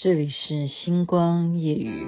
这里是星光夜语。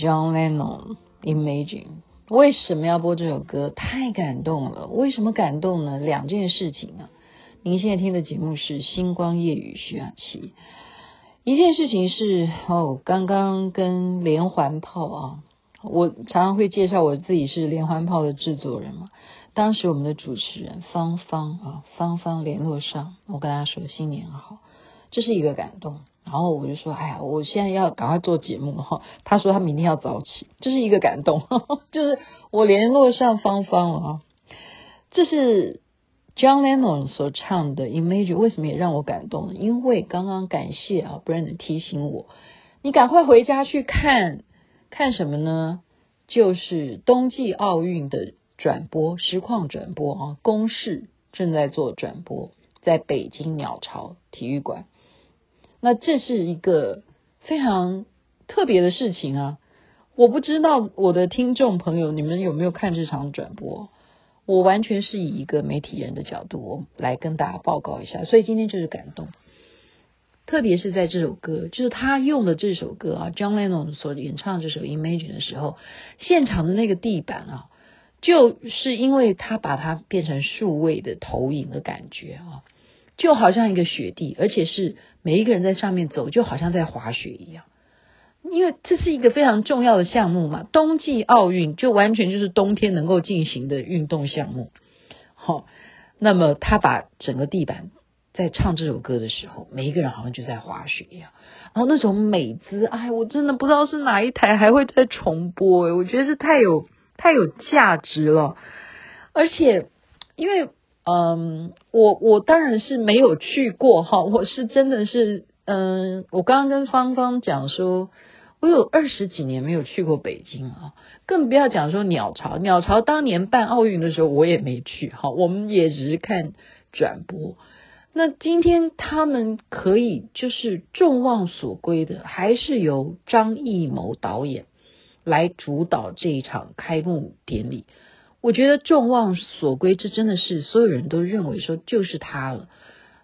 John Lennon Imagine，为什么要播这首歌？太感动了！为什么感动呢？两件事情啊。您现在听的节目是《星光夜雨》徐雅琪。一件事情是哦，刚刚跟连环炮啊，我常常会介绍我自己是连环炮的制作人嘛。当时我们的主持人芳芳啊，芳芳联络上，我跟他说新年好，这是一个感动。然后我就说，哎呀，我现在要赶快做节目哈。他说他明天要早起，这是一个感动，呵 呵就是我联络上芳芳了啊。这是 John Lennon 所唱的《Imagine》，为什么也让我感动？因为刚刚感谢啊，Brandon 提醒我，你赶快回家去看看什么呢？就是冬季奥运的转播，实况转播啊，公式正在做转播，在北京鸟巢体育馆。那这是一个非常特别的事情啊！我不知道我的听众朋友，你们有没有看这场转播？我完全是以一个媒体人的角度，我来跟大家报告一下。所以今天就是感动，特别是在这首歌，就是他用的这首歌啊，John Lennon 所演唱这首《Imagine》的时候，现场的那个地板啊，就是因为他把它变成数位的投影的感觉啊。就好像一个雪地，而且是每一个人在上面走，就好像在滑雪一样。因为这是一个非常重要的项目嘛，冬季奥运就完全就是冬天能够进行的运动项目。好，那么他把整个地板在唱这首歌的时候，每一个人好像就在滑雪一样。然后那种美姿，哎，我真的不知道是哪一台还会再重播，哎，我觉得是太有太有价值了，而且因为。嗯，我我当然是没有去过哈，我是真的是，嗯，我刚刚跟芳芳讲说，我有二十几年没有去过北京啊，更不要讲说鸟巢，鸟巢当年办奥运的时候我也没去哈，我们也只是看转播。那今天他们可以就是众望所归的，还是由张艺谋导演来主导这一场开幕典礼。我觉得众望所归，这真的是所有人都认为说就是他了。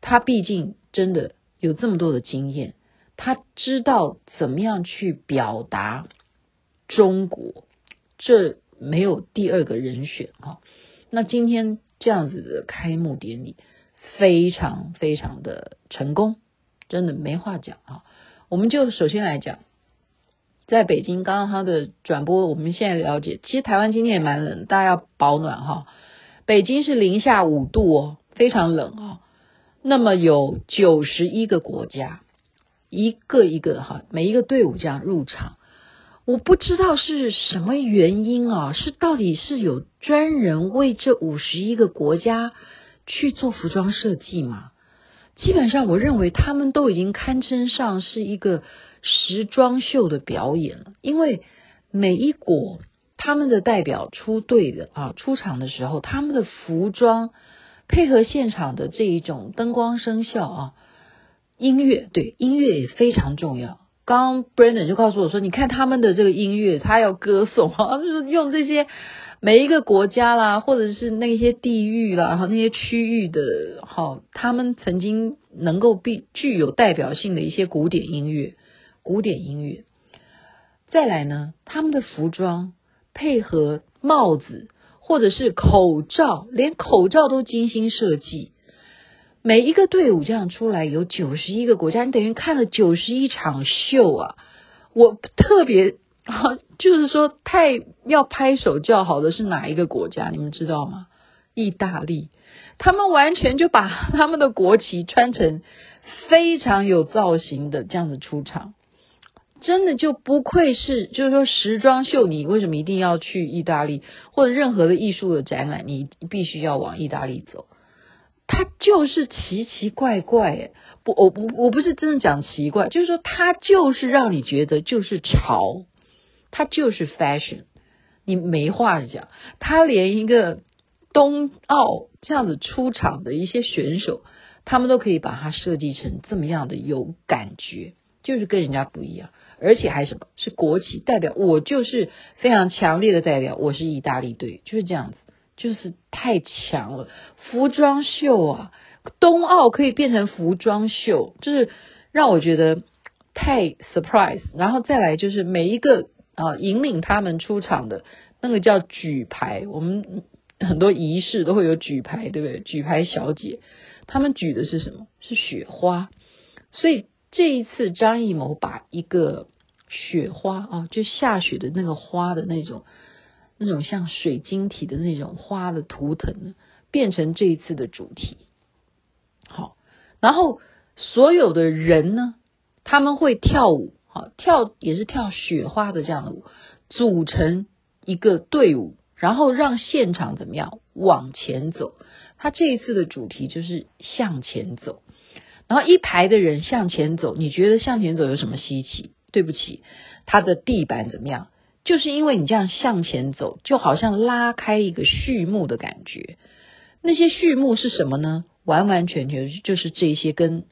他毕竟真的有这么多的经验，他知道怎么样去表达中国，这没有第二个人选哈。那今天这样子的开幕典礼，非常非常的成功，真的没话讲啊。我们就首先来讲。在北京，刚刚他的转播，我们现在了解，其实台湾今天也蛮冷，大家要保暖哈。北京是零下五度哦，非常冷啊。那么有九十一个国家，一个一个哈，每一个队伍这样入场，我不知道是什么原因啊，是到底是有专人为这五十一个国家去做服装设计吗？基本上，我认为他们都已经堪称上是一个。时装秀的表演了，因为每一国他们的代表出队的啊，出场的时候，他们的服装配合现场的这一种灯光声效啊，音乐对音乐也非常重要。刚 Brandon 就告诉我说，你看他们的这个音乐，他要歌颂啊，就是用这些每一个国家啦，或者是那些地域啦，然后，那些区域的，好，他们曾经能够必具有代表性的一些古典音乐。古典音乐，再来呢，他们的服装配合帽子或者是口罩，连口罩都精心设计。每一个队伍这样出来，有九十一个国家，你等于看了九十一场秀啊！我特别啊，就是说太要拍手叫好的是哪一个国家？你们知道吗？意大利，他们完全就把他们的国旗穿成非常有造型的这样子出场。真的就不愧是，就是说时装秀，你为什么一定要去意大利，或者任何的艺术的展览，你必须要往意大利走？它就是奇奇怪怪，诶，不，我不，我不是真的讲奇怪，就是说它就是让你觉得就是潮，它就是 fashion，你没话讲。它连一个冬奥这样子出场的一些选手，他们都可以把它设计成这么样的有感觉，就是跟人家不一样。而且还什么？是国旗代表，我就是非常强烈的代表，我是意大利队，就是这样子，就是太强了。服装秀啊，冬奥可以变成服装秀，就是让我觉得太 surprise。然后再来就是每一个啊引领他们出场的那个叫举牌，我们很多仪式都会有举牌，对不对？举牌小姐，他们举的是什么？是雪花，所以。这一次，张艺谋把一个雪花啊，就下雪的那个花的那种，那种像水晶体的那种花的图腾呢，变成这一次的主题。好，然后所有的人呢，他们会跳舞，好，跳也是跳雪花的这样的舞，组成一个队伍，然后让现场怎么样往前走。他这一次的主题就是向前走。然后一排的人向前走，你觉得向前走有什么稀奇？对不起，它的地板怎么样？就是因为你这样向前走，就好像拉开一个序幕的感觉。那些序幕是什么呢？完完全全就是这些跟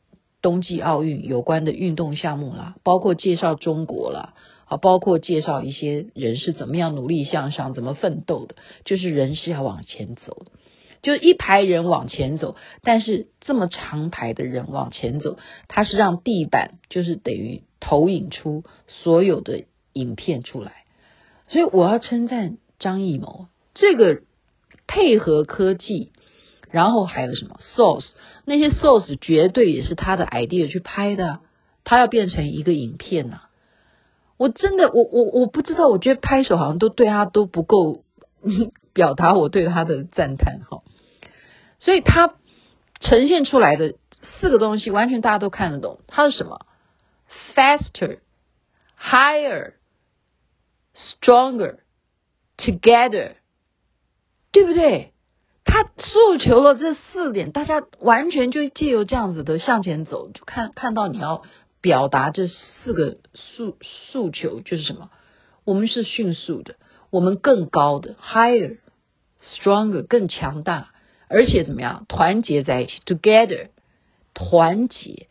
冬季奥运有关的运动项目啦，包括介绍中国啦，啊，包括介绍一些人是怎么样努力向上、怎么奋斗的，就是人是要往前走的。就一排人往前走，但是这么长排的人往前走，它是让地板就是等于投影出所有的影片出来，所以我要称赞张艺谋这个配合科技，然后还有什么 source，那些 source 绝对也是他的 idea 去拍的，他要变成一个影片呐、我真的我我我不知道，我觉得拍手好像都对他都不够 表达我对他的赞叹哈。所以它呈现出来的四个东西，完全大家都看得懂。它是什么？Faster, higher, stronger, together，对不对？它诉求了这四点，大家完全就借由这样子的向前走，就看看到你要表达这四个诉诉求就是什么？我们是迅速的，我们更高的，higher, stronger，更强大。而且怎么样？团结在一起，together，团结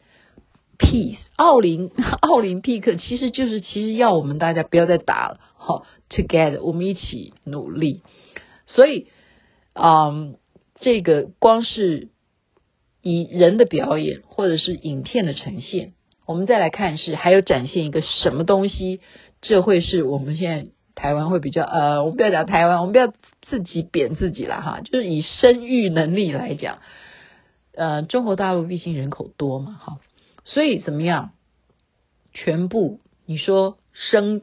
，peace。奥林 奥林匹克其实就是其实要我们大家不要再打了，好，together，我们一起努力。所以，嗯，这个光是以人的表演或者是影片的呈现，我们再来看是还有展现一个什么东西，这会是我们现在。台湾会比较呃，我们不要讲台湾，我们不要自己贬自己了哈，就是以生育能力来讲，呃，中国大陆毕竟人口多嘛哈，所以怎么样，全部你说升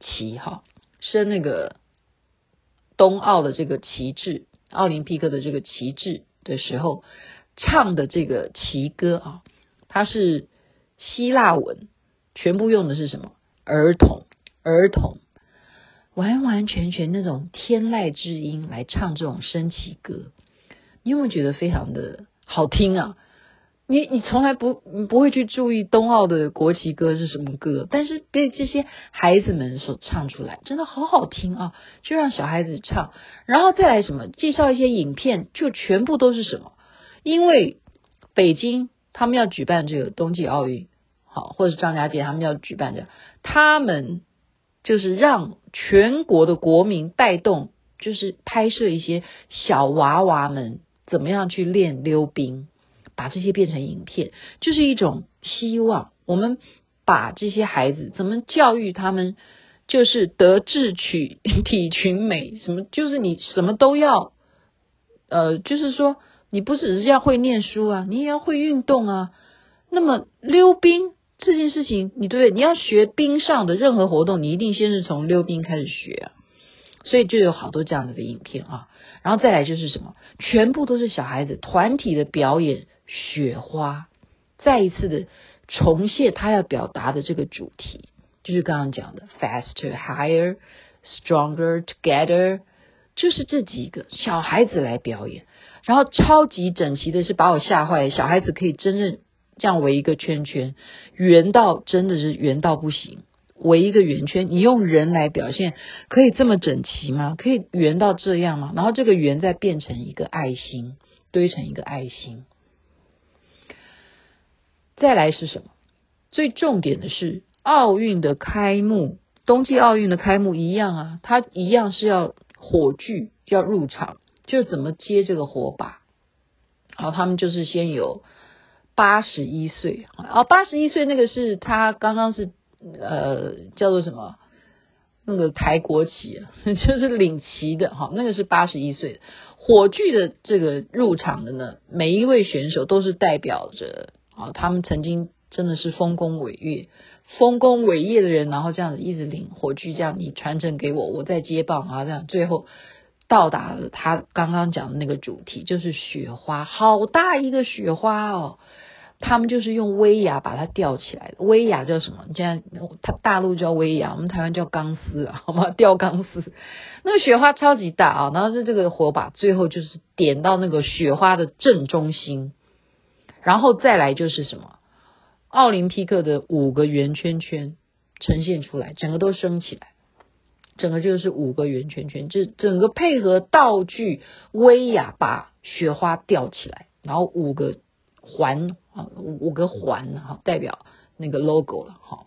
旗哈，升那个冬奥的这个旗帜，奥林匹克的这个旗帜的时候，唱的这个旗歌啊，它是希腊文，全部用的是什么？儿童，儿童。完完全全那种天籁之音来唱这种升旗歌，你有没有觉得非常的好听啊？你你从来不不会去注意冬奥的国旗歌是什么歌，但是被这些孩子们所唱出来，真的好好听啊！就让小孩子唱，然后再来什么介绍一些影片，就全部都是什么？因为北京他们要举办这个冬季奥运，好，或者张家界他们要举办这，他们。就是让全国的国民带动，就是拍摄一些小娃娃们怎么样去练溜冰，把这些变成影片，就是一种希望。我们把这些孩子怎么教育他们，就是德智群体群美，什么就是你什么都要，呃，就是说你不只是要会念书啊，你也要会运动啊。那么溜冰。这件事情，你对，对你要学冰上的任何活动，你一定先是从溜冰开始学啊。所以就有好多这样子的影片啊，然后再来就是什么，全部都是小孩子团体的表演，雪花，再一次的重现他要表达的这个主题。就是刚刚讲的 faster、higher、stronger、together，就是这几个小孩子来表演。然后超级整齐的是把我吓坏，小孩子可以真正这样围一个圈圈，圆到真的是圆到不行，围一个圆圈，你用人来表现可以这么整齐吗？可以圆到这样吗？然后这个圆再变成一个爱心，堆成一个爱心。再来是什么？最重点的是奥运的开幕，冬季奥运的开幕一样啊，它一样是要火炬要入场。就怎么接这个火把，然后他们就是先有八十一岁啊，八十一岁那个是他刚刚是呃叫做什么那个抬国旗，就是领旗的哈，那个是八十一岁。火炬的这个入场的呢，每一位选手都是代表着啊，他们曾经真的是丰功伟业、丰功伟业的人，然后这样子一直领火炬，这样你传承给我，我再接棒啊，这样最后。到达了他刚刚讲的那个主题，就是雪花，好大一个雪花哦！他们就是用威亚把它吊起来的。威亚叫什么？你现在他大陆叫威亚，我们台湾叫钢丝，好吗？吊钢丝。那个雪花超级大啊，然后是这个火把，最后就是点到那个雪花的正中心，然后再来就是什么？奥林匹克的五个圆圈圈呈现出来，整个都升起来。整个就是五个圆圈圈，就整个配合道具，威亚把雪花吊起来，然后五个环啊，五个环哈，代表那个 logo 了哈。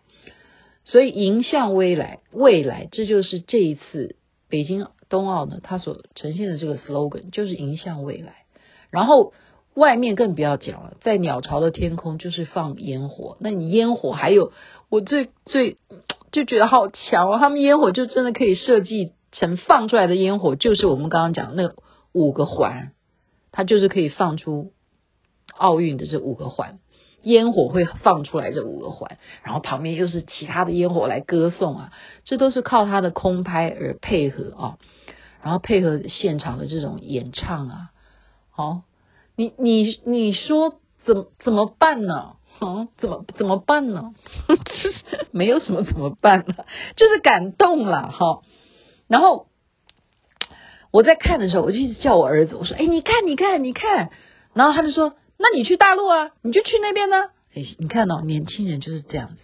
所以迎向未来，未来，这就是这一次北京冬奥呢，它所呈现的这个 slogan 就是迎向未来。然后外面更不要讲了，在鸟巢的天空就是放烟火，那你烟火还有我最最。就觉得好强哦！他们烟火就真的可以设计成放出来的烟火，就是我们刚刚讲那五个环，它就是可以放出奥运的这五个环，烟火会放出来这五个环，然后旁边又是其他的烟火来歌颂啊，这都是靠他的空拍而配合啊，然后配合现场的这种演唱啊，好，你你你说怎怎么办呢？嗯，怎么怎么办呢？没有什么怎么办了，就是感动了哈。然后我在看的时候，我就一直叫我儿子，我说：“哎，你看，你看，你看。”然后他就说：“那你去大陆啊，你就去那边呢。”哎，你看到年轻人就是这样子，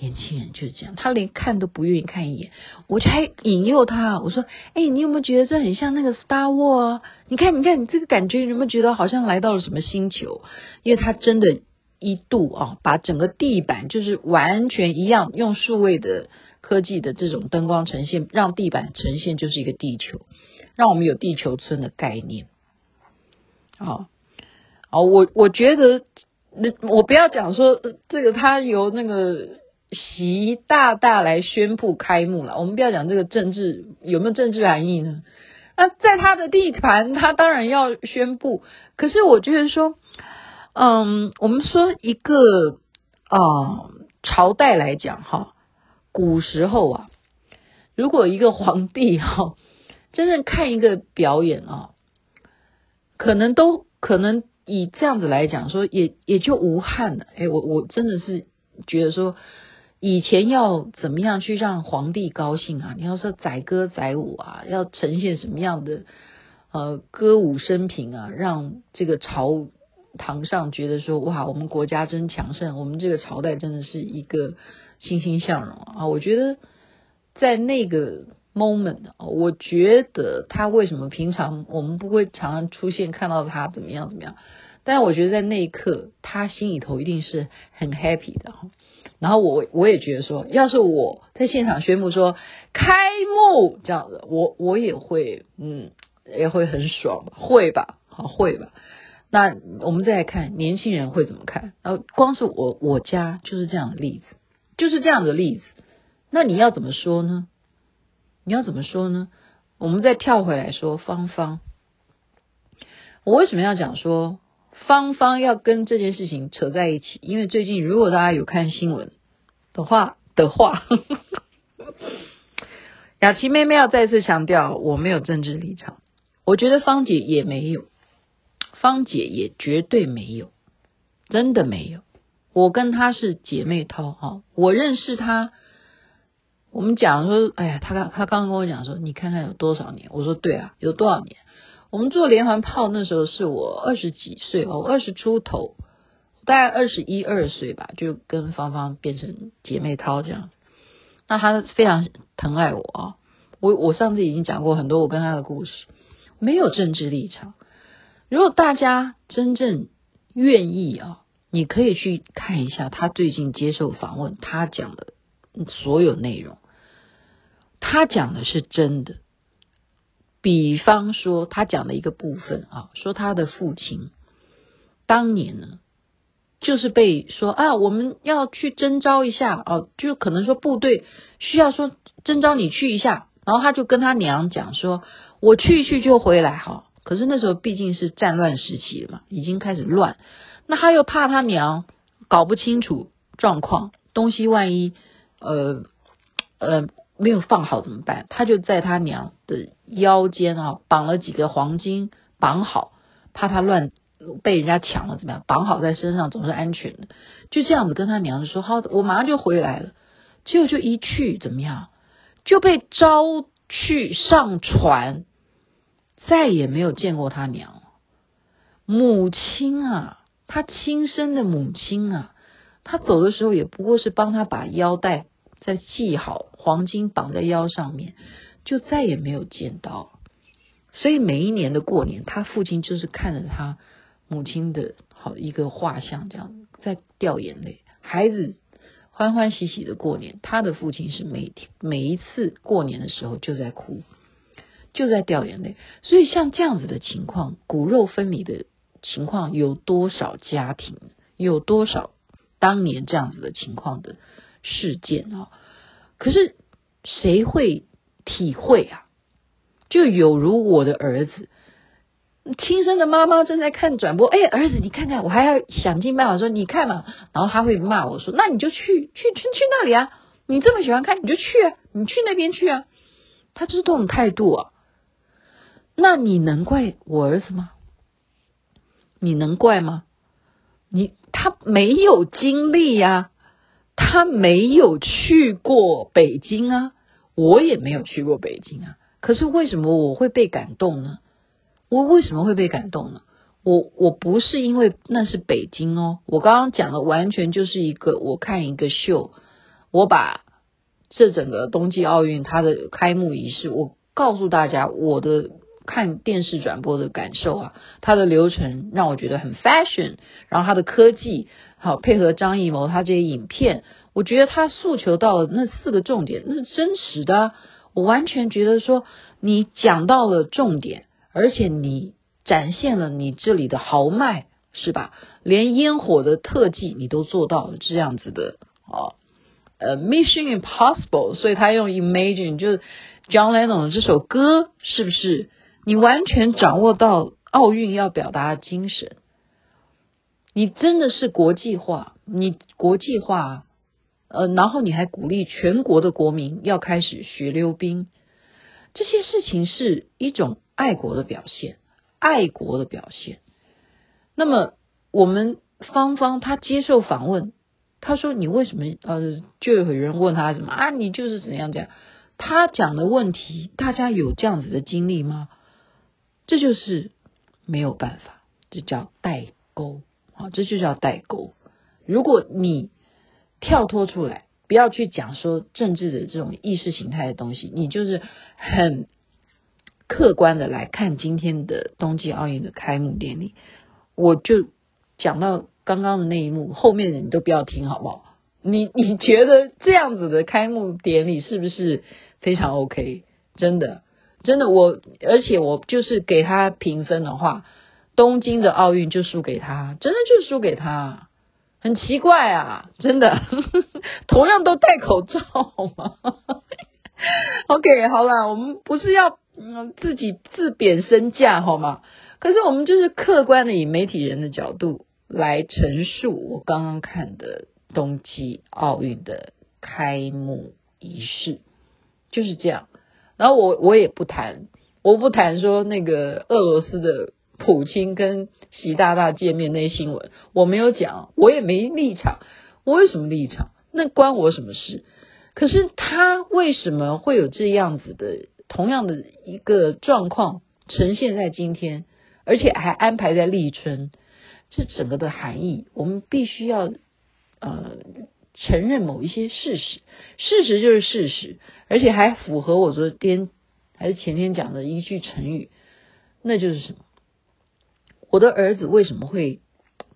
年轻人就是这样，他连看都不愿意看一眼，我就还引诱他，我说：“哎，你有没有觉得这很像那个 Star War？你看，你看，你这个感觉，你有没有觉得好像来到了什么星球？因为他真的。”一度啊，把整个地板就是完全一样，用数位的科技的这种灯光呈现，让地板呈现就是一个地球，让我们有地球村的概念。哦，我我觉得那，我不要讲说这个，他由那个习大大来宣布开幕了。我们不要讲这个政治有没有政治含义呢？那在他的地盘，他当然要宣布。可是我觉得说。嗯，我们说一个啊、朝代来讲哈，古时候啊，如果一个皇帝哈，真正看一个表演啊，可能都可能以这样子来讲说，也也就无憾了。哎，我我真的是觉得说，以前要怎么样去让皇帝高兴啊？你要说载歌载舞啊，要呈现什么样的呃歌舞升平啊，让这个朝。堂上觉得说哇，我们国家真强盛，我们这个朝代真的是一个欣欣向荣啊！我觉得在那个 moment，我觉得他为什么平常我们不会常常出现看到他怎么样怎么样？但我觉得在那一刻，他心里头一定是很 happy 的。然后我我也觉得说，要是我在现场宣布说开幕这样子，我我也会嗯也会很爽吧？会吧？好会吧？那我们再来看年轻人会怎么看？呃，光是我我家就是这样的例子，就是这样的例子。那你要怎么说呢？你要怎么说呢？我们再跳回来说芳芳，我为什么要讲说芳芳要跟这件事情扯在一起？因为最近如果大家有看新闻的话的话，雅琪妹妹要再次强调，我没有政治立场，我觉得芳姐也没有。芳姐也绝对没有，真的没有。我跟她是姐妹淘哈，我认识她我们讲说，哎呀，他刚他刚刚跟我讲说，你看看有多少年？我说对啊，有多少年？我们做连环炮那时候是我二十几岁哦，我二十出头，大概二十一二岁吧，就跟芳芳变成姐妹淘这样。那他非常疼爱我啊，我我上次已经讲过很多我跟他的故事，没有政治立场。如果大家真正愿意啊，你可以去看一下他最近接受访问，他讲的所有内容，他讲的是真的。比方说，他讲的一个部分啊，说他的父亲当年呢，就是被说啊，我们要去征召一下哦，就可能说部队需要说征召你去一下，然后他就跟他娘讲说，我去去就回来哈。可是那时候毕竟是战乱时期了嘛，已经开始乱，那他又怕他娘搞不清楚状况，东西万一呃呃。没有放好怎么办？他就在他娘的腰间啊绑了几个黄金，绑好，怕他乱被人家抢了怎么样？绑好在身上总是安全的。就这样子跟他娘说：“好，我马上就回来了。”结果就一去怎么样？就被招去上船，再也没有见过他娘。母亲啊，他亲生的母亲啊，他走的时候也不过是帮他把腰带再系好。黄金绑在腰上面，就再也没有见到。所以每一年的过年，他父亲就是看着他母亲的好一个画像，这样在掉眼泪。孩子欢欢喜喜的过年，他的父亲是每天每一次过年的时候就在哭，就在掉眼泪。所以像这样子的情况，骨肉分离的情况，有多少家庭，有多少当年这样子的情况的事件啊？可是谁会体会啊？就有如我的儿子，亲生的妈妈正在看转播，哎，儿子你看看，我还要想尽办法说你看嘛，然后他会骂我说，那你就去去去去那里啊，你这么喜欢看，你就去啊，你去那边去啊，他就是这种态度啊，那你能怪我儿子吗？你能怪吗？你他没有经历呀。他没有去过北京啊，我也没有去过北京啊。可是为什么我会被感动呢？我为什么会被感动呢？我我不是因为那是北京哦，我刚刚讲的完全就是一个我看一个秀，我把这整个冬季奥运它的开幕仪式，我告诉大家我的。看电视转播的感受啊，它的流程让我觉得很 fashion，然后它的科技好配合张艺谋他这些影片，我觉得他诉求到了那四个重点，那是真实的，我完全觉得说你讲到了重点，而且你展现了你这里的豪迈，是吧？连烟火的特技你都做到了这样子的哦，呃，Mission Impossible，所以他用 Imagine 就是 John Lennon 这首歌，是不是？你完全掌握到奥运要表达的精神，你真的是国际化，你国际化，呃，然后你还鼓励全国的国民要开始学溜冰，这些事情是一种爱国的表现，爱国的表现。那么我们芳芳她接受访问，她说：“你为什么？”呃，就有人问她什么啊？你就是怎样讲？她讲的问题，大家有这样子的经历吗？这就是没有办法，这叫代沟啊！这就叫代沟。如果你跳脱出来，不要去讲说政治的这种意识形态的东西，你就是很客观的来看今天的冬季奥运的开幕典礼。我就讲到刚刚的那一幕，后面的你都不要听，好不好？你你觉得这样子的开幕典礼是不是非常 OK？真的。真的，我而且我就是给他评分的话，东京的奥运就输给他，真的就输给他，很奇怪啊，真的，同样都戴口罩嘛。OK，好啦，我们不是要嗯自己自贬身价好吗？可是我们就是客观的以媒体人的角度来陈述我刚刚看的冬季奥运的开幕仪式，就是这样。然后我我也不谈，我不谈说那个俄罗斯的普京跟习大大见面那些新闻，我没有讲，我也没立场，我有什么立场？那关我什么事？可是他为什么会有这样子的同样的一个状况呈现在今天，而且还安排在立春？这整个的含义，我们必须要呃承认某一些事实，事实就是事实，而且还符合我昨天还是前天讲的一句成语，那就是什么？我的儿子为什么会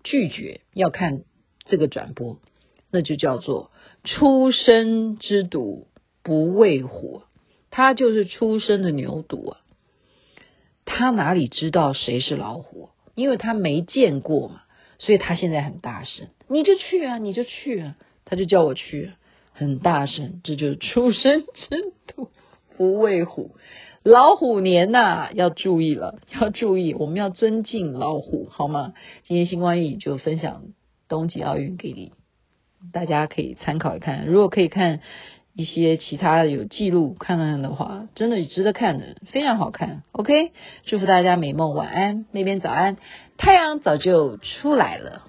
拒绝要看这个转播？那就叫做初生之犊不畏虎，他就是初生的牛犊啊，他哪里知道谁是老虎？因为他没见过嘛，所以他现在很大声，你就去啊，你就去啊，他就叫我去，很大声，这就是初生之犊不畏虎。老虎年呐、要注意了，要注意，我们要尊敬老虎，好吗？今天星光夜语就分享冬季奥运给你，大家可以参考一看。如果可以看一些其他有记录看看的话，真的值得看的，非常好看。OK，祝福大家美梦，晚安，那边早安，太阳早就出来了。